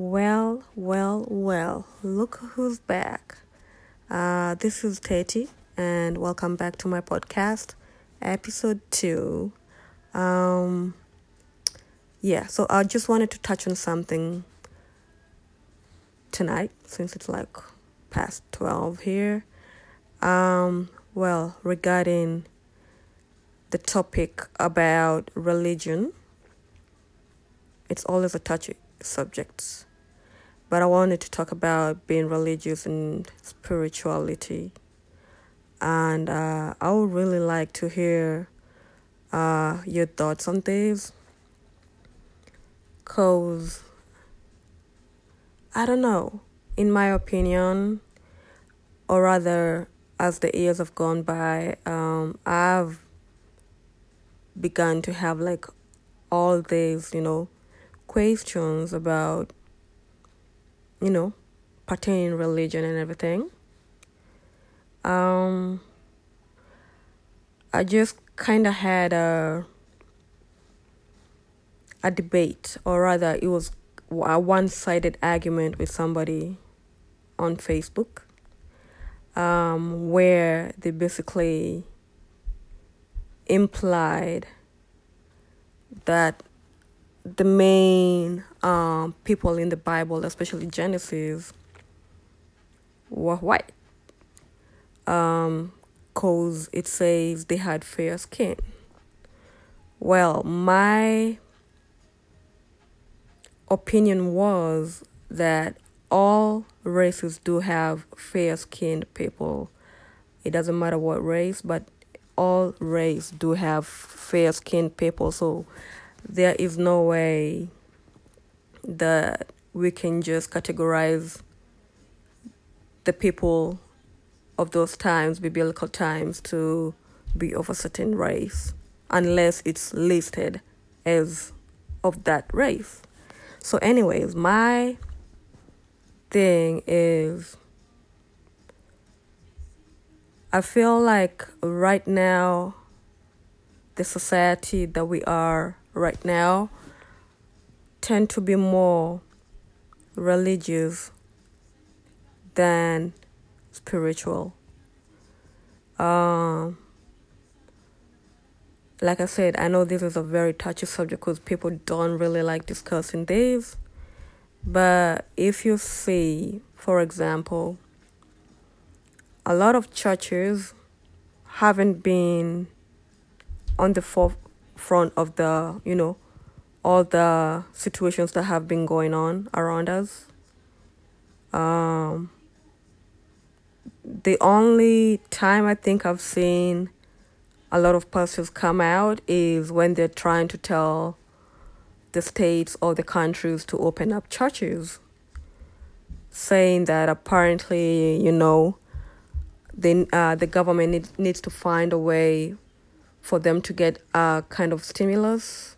Well, well, well, look who's back. Uh, this is Teti, and welcome back to my podcast, episode two. Um, yeah, so I just wanted to touch on something tonight since it's like past 12 here. Um, well, regarding the topic about religion, it's always a touchy subject. But I wanted to talk about being religious and spirituality. And uh, I would really like to hear uh, your thoughts on this. Because, I don't know, in my opinion, or rather, as the years have gone by, um, I've begun to have like all these, you know, questions about, you know, pertaining religion and everything. Um, I just kind of had a a debate, or rather, it was a one-sided argument with somebody on Facebook, um, where they basically implied that the main um, people in the Bible, especially Genesis, were white. Um, cause it says they had fair skin. Well, my opinion was that all races do have fair skinned people. It doesn't matter what race, but all race do have fair skinned people. So there is no way that we can just categorize the people of those times, biblical times, to be of a certain race unless it's listed as of that race. So, anyways, my thing is I feel like right now, the society that we are right now tend to be more religious than spiritual. Um, like I said, I know this is a very touchy subject because people don't really like discussing this. But if you see, for example, a lot of churches haven't been on the forefront of the, you know, all the situations that have been going on around us. Um, the only time I think I've seen a lot of pastors come out is when they're trying to tell the states or the countries to open up churches, saying that apparently, you know, they, uh, the government need, needs to find a way for them to get a kind of stimulus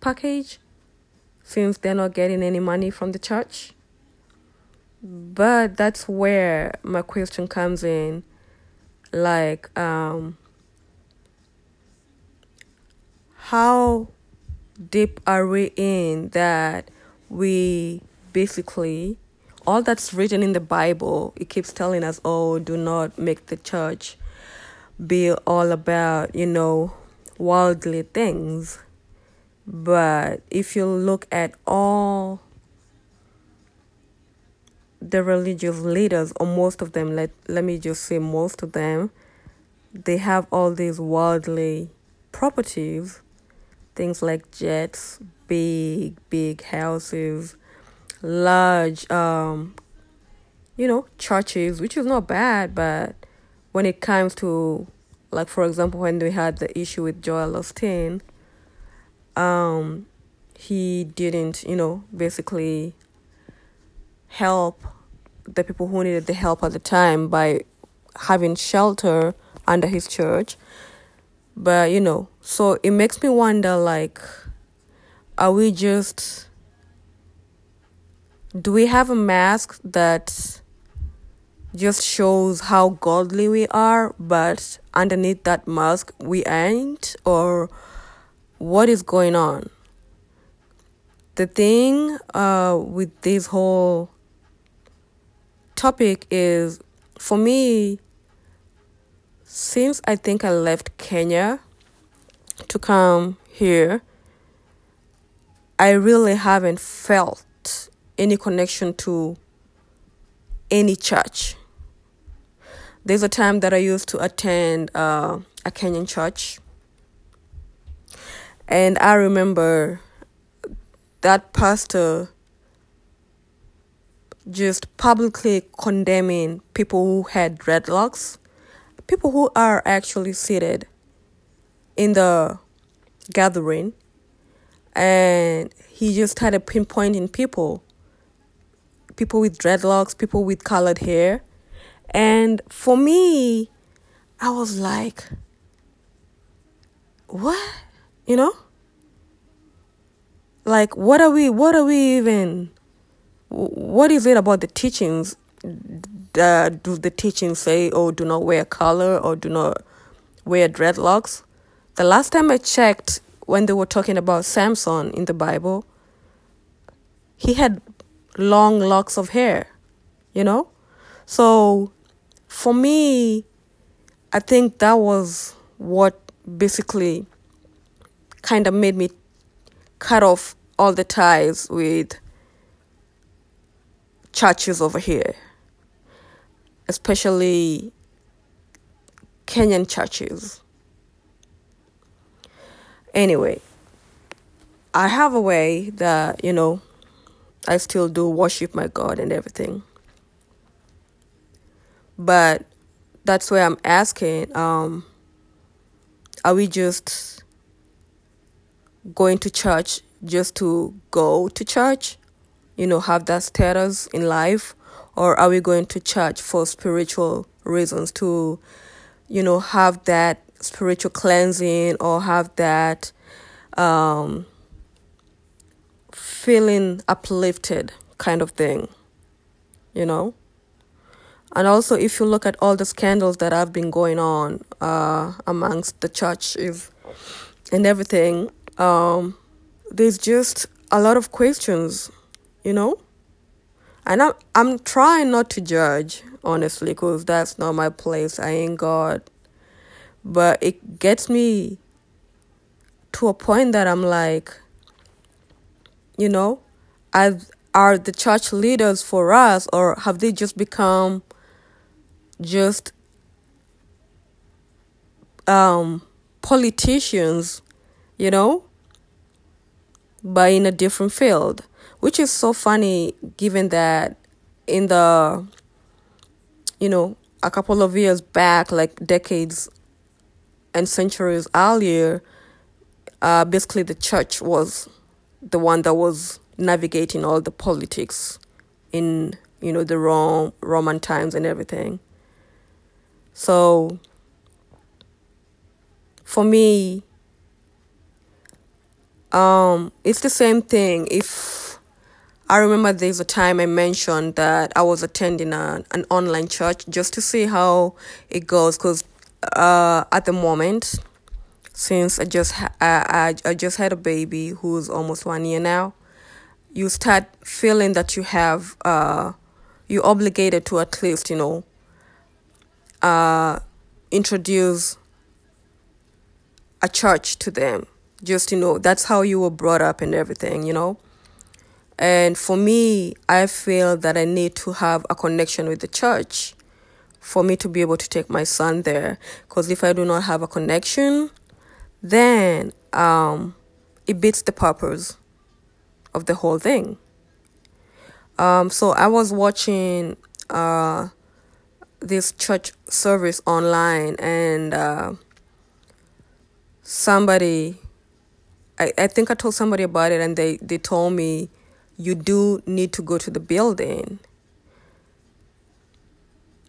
package since they're not getting any money from the church. But that's where my question comes in. Like, um, how deep are we in that we basically all that's written in the Bible, it keeps telling us, oh, do not make the church be all about, you know, worldly things. But if you look at all the religious leaders, or most of them, let, let me just say most of them, they have all these worldly properties, things like jets, big, big houses, large, um, you know, churches, which is not bad, but when it comes to, like, for example, when we had the issue with Joel Osteen, um, he didn't, you know, basically help the people who needed the help at the time by having shelter under his church. But, you know, so it makes me wonder like, are we just. Do we have a mask that just shows how godly we are, but underneath that mask we ain't? Or what is going on? the thing uh, with this whole topic is for me, since I think I left Kenya to come here, I really haven't felt any connection to any church. There's a time that I used to attend uh, a Kenyan church, and I remember that pastor just publicly condemning people who had dreadlocks, people who are actually seated in the gathering, and he just started pinpointing people people with dreadlocks, people with colored hair. And for me, I was like, what? You know? Like, what are we, what are we even, what is it about the teachings? Uh, do the teachings say, oh, do not wear color or do not wear dreadlocks? The last time I checked, when they were talking about Samson in the Bible, he had long locks of hair, you know? So for me, I think that was what basically kind of made me cut off all the ties with churches over here, especially Kenyan churches. Anyway, I have a way that, you know, I still do worship my God and everything. But that's why I'm asking um, are we just going to church just to go to church? You know, have that status in life? Or are we going to church for spiritual reasons to, you know, have that spiritual cleansing or have that um, feeling uplifted kind of thing, you know? And also, if you look at all the scandals that have been going on uh, amongst the churches and everything, um, there's just a lot of questions, you know? And I'm, I'm trying not to judge, honestly, because that's not my place. I ain't God. But it gets me to a point that I'm like, you know as are the church leaders for us or have they just become just um politicians you know but in a different field which is so funny given that in the you know a couple of years back like decades and centuries earlier uh, basically the church was the one that was navigating all the politics in you know the Rome Roman times and everything. So for me um it's the same thing. If I remember there's a time I mentioned that I was attending a, an online church just to see how it goes cuz uh at the moment since I just ha- I, I I just had a baby who's almost one year now, you start feeling that you have uh you're obligated to at least you know uh introduce a church to them. Just you know that's how you were brought up and everything, you know. And for me, I feel that I need to have a connection with the church for me to be able to take my son there. Because if I do not have a connection, then um, it beats the purpose of the whole thing. Um, so I was watching uh, this church service online, and uh, somebody, I, I think I told somebody about it, and they, they told me you do need to go to the building,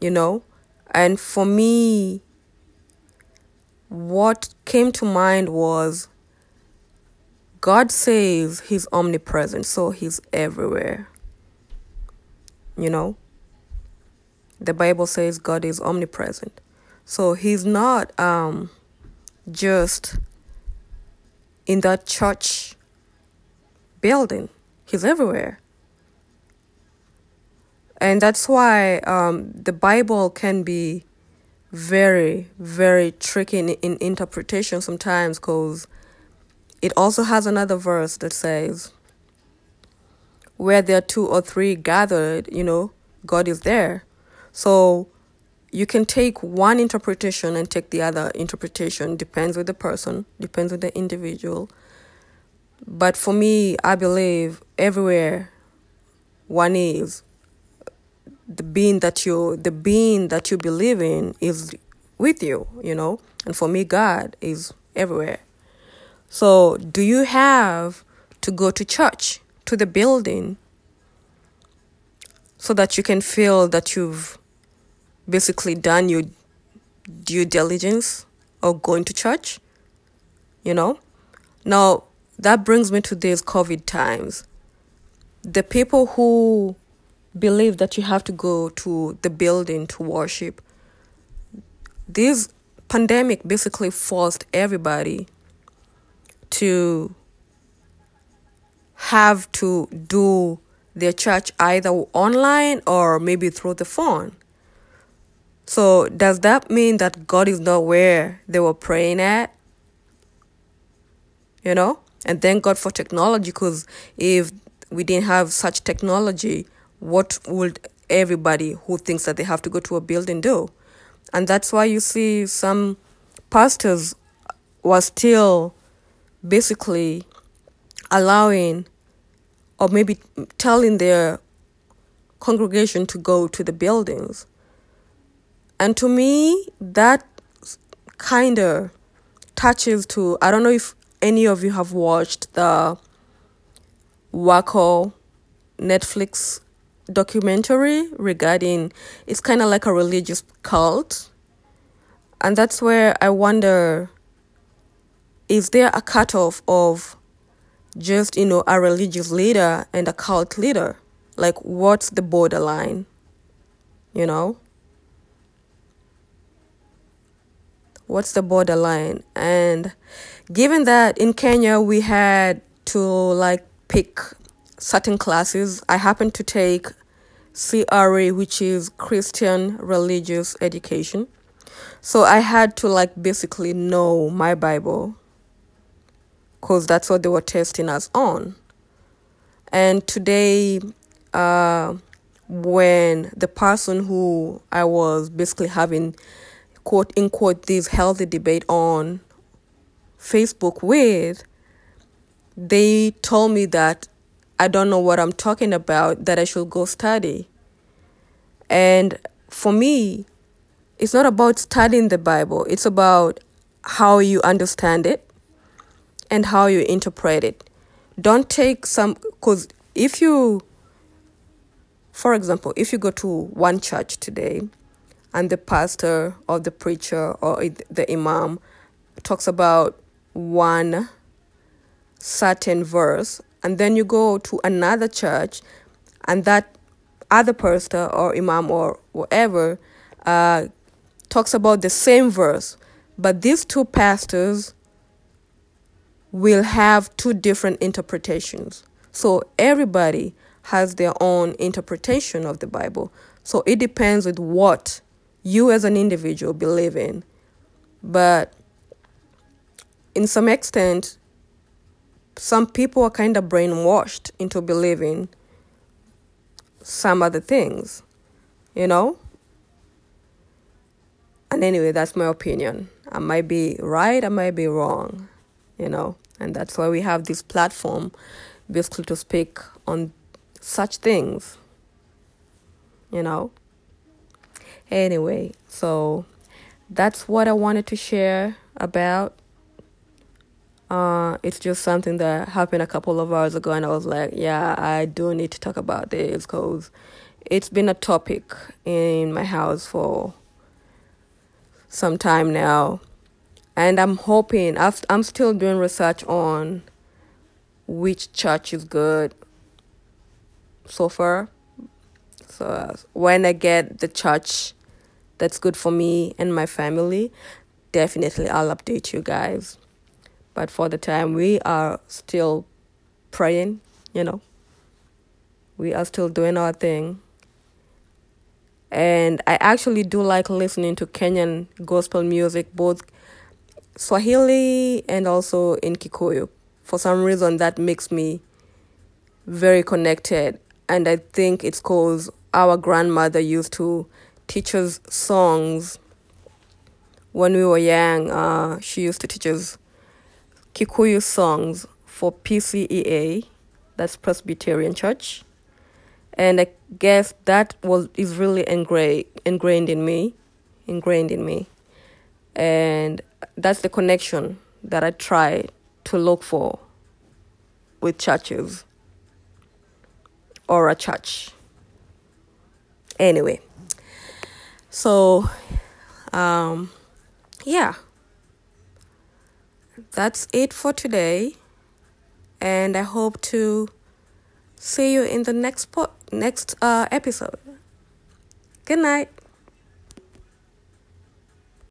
you know? And for me, what came to mind was God says He's omnipresent, so He's everywhere. You know? The Bible says God is omnipresent. So He's not um, just in that church building. He's everywhere. And that's why um, the Bible can be very, very tricky in, in interpretation sometimes because it also has another verse that says, Where there are two or three gathered, you know, God is there. So you can take one interpretation and take the other interpretation, depends with the person, depends with the individual. But for me, I believe everywhere one is the being that you the being that you believe in is with you, you know. And for me, God is everywhere. So, do you have to go to church, to the building, so that you can feel that you've basically done your due diligence of going to church? You know? Now, that brings me to these COVID times. The people who believe that you have to go to the building to worship, this pandemic basically forced everybody to have to do their church either online or maybe through the phone. So, does that mean that God is not where they were praying at? You know? And thank God for technology because if we didn't have such technology, what would everybody who thinks that they have to go to a building do? And that's why you see some pastors were still basically allowing or maybe telling their congregation to go to the buildings. And to me, that kind of touches to, I don't know if any of you have watched the Waco Netflix documentary regarding it's kind of like a religious cult. And that's where I wonder is there a cutoff of just, you know, a religious leader and a cult leader? Like, what's the borderline? You know? What's the borderline? And given that in Kenya we had to like pick certain classes, I happened to take CRE, which is Christian Religious Education. So I had to like basically know my Bible because that's what they were testing us on. And today, uh, when the person who I was basically having quote in quote this healthy debate on Facebook with, they told me that I don't know what I'm talking about, that I should go study. And for me, it's not about studying the Bible, it's about how you understand it and how you interpret it. Don't take some, because if you, for example, if you go to one church today and the pastor or the preacher or the imam talks about one certain verse, and then you go to another church and that other pastor or imam or whatever uh, talks about the same verse, but these two pastors will have two different interpretations. So everybody has their own interpretation of the Bible. So it depends with what you as an individual believe in. But in some extent, some people are kind of brainwashed into believing some other things, you know? And anyway, that's my opinion. I might be right, I might be wrong, you know? And that's why we have this platform basically to speak on such things. You know? Anyway, so that's what I wanted to share about. Uh, it's just something that happened a couple of hours ago, and I was like, yeah, I do need to talk about this because it's been a topic in my house for some time now and I'm hoping i am still doing research on which church is good so far. So uh, when I get the church that's good for me and my family, definitely I'll update you guys. But for the time, we are still praying you know, we are still doing our thing. And I actually do like listening to Kenyan gospel music, both Swahili and also in Kikuyu. For some reason, that makes me very connected. And I think it's because our grandmother used to teach us songs when we were young. Uh, she used to teach us Kikuyu songs for PCEA, that's Presbyterian Church. And I guess that was is really ingrained ingrained in me, ingrained in me. And that's the connection that I try to look for with churches or a church. Anyway, so um, yeah, that's it for today, and I hope to see you in the next po- next uh, episode. Good night.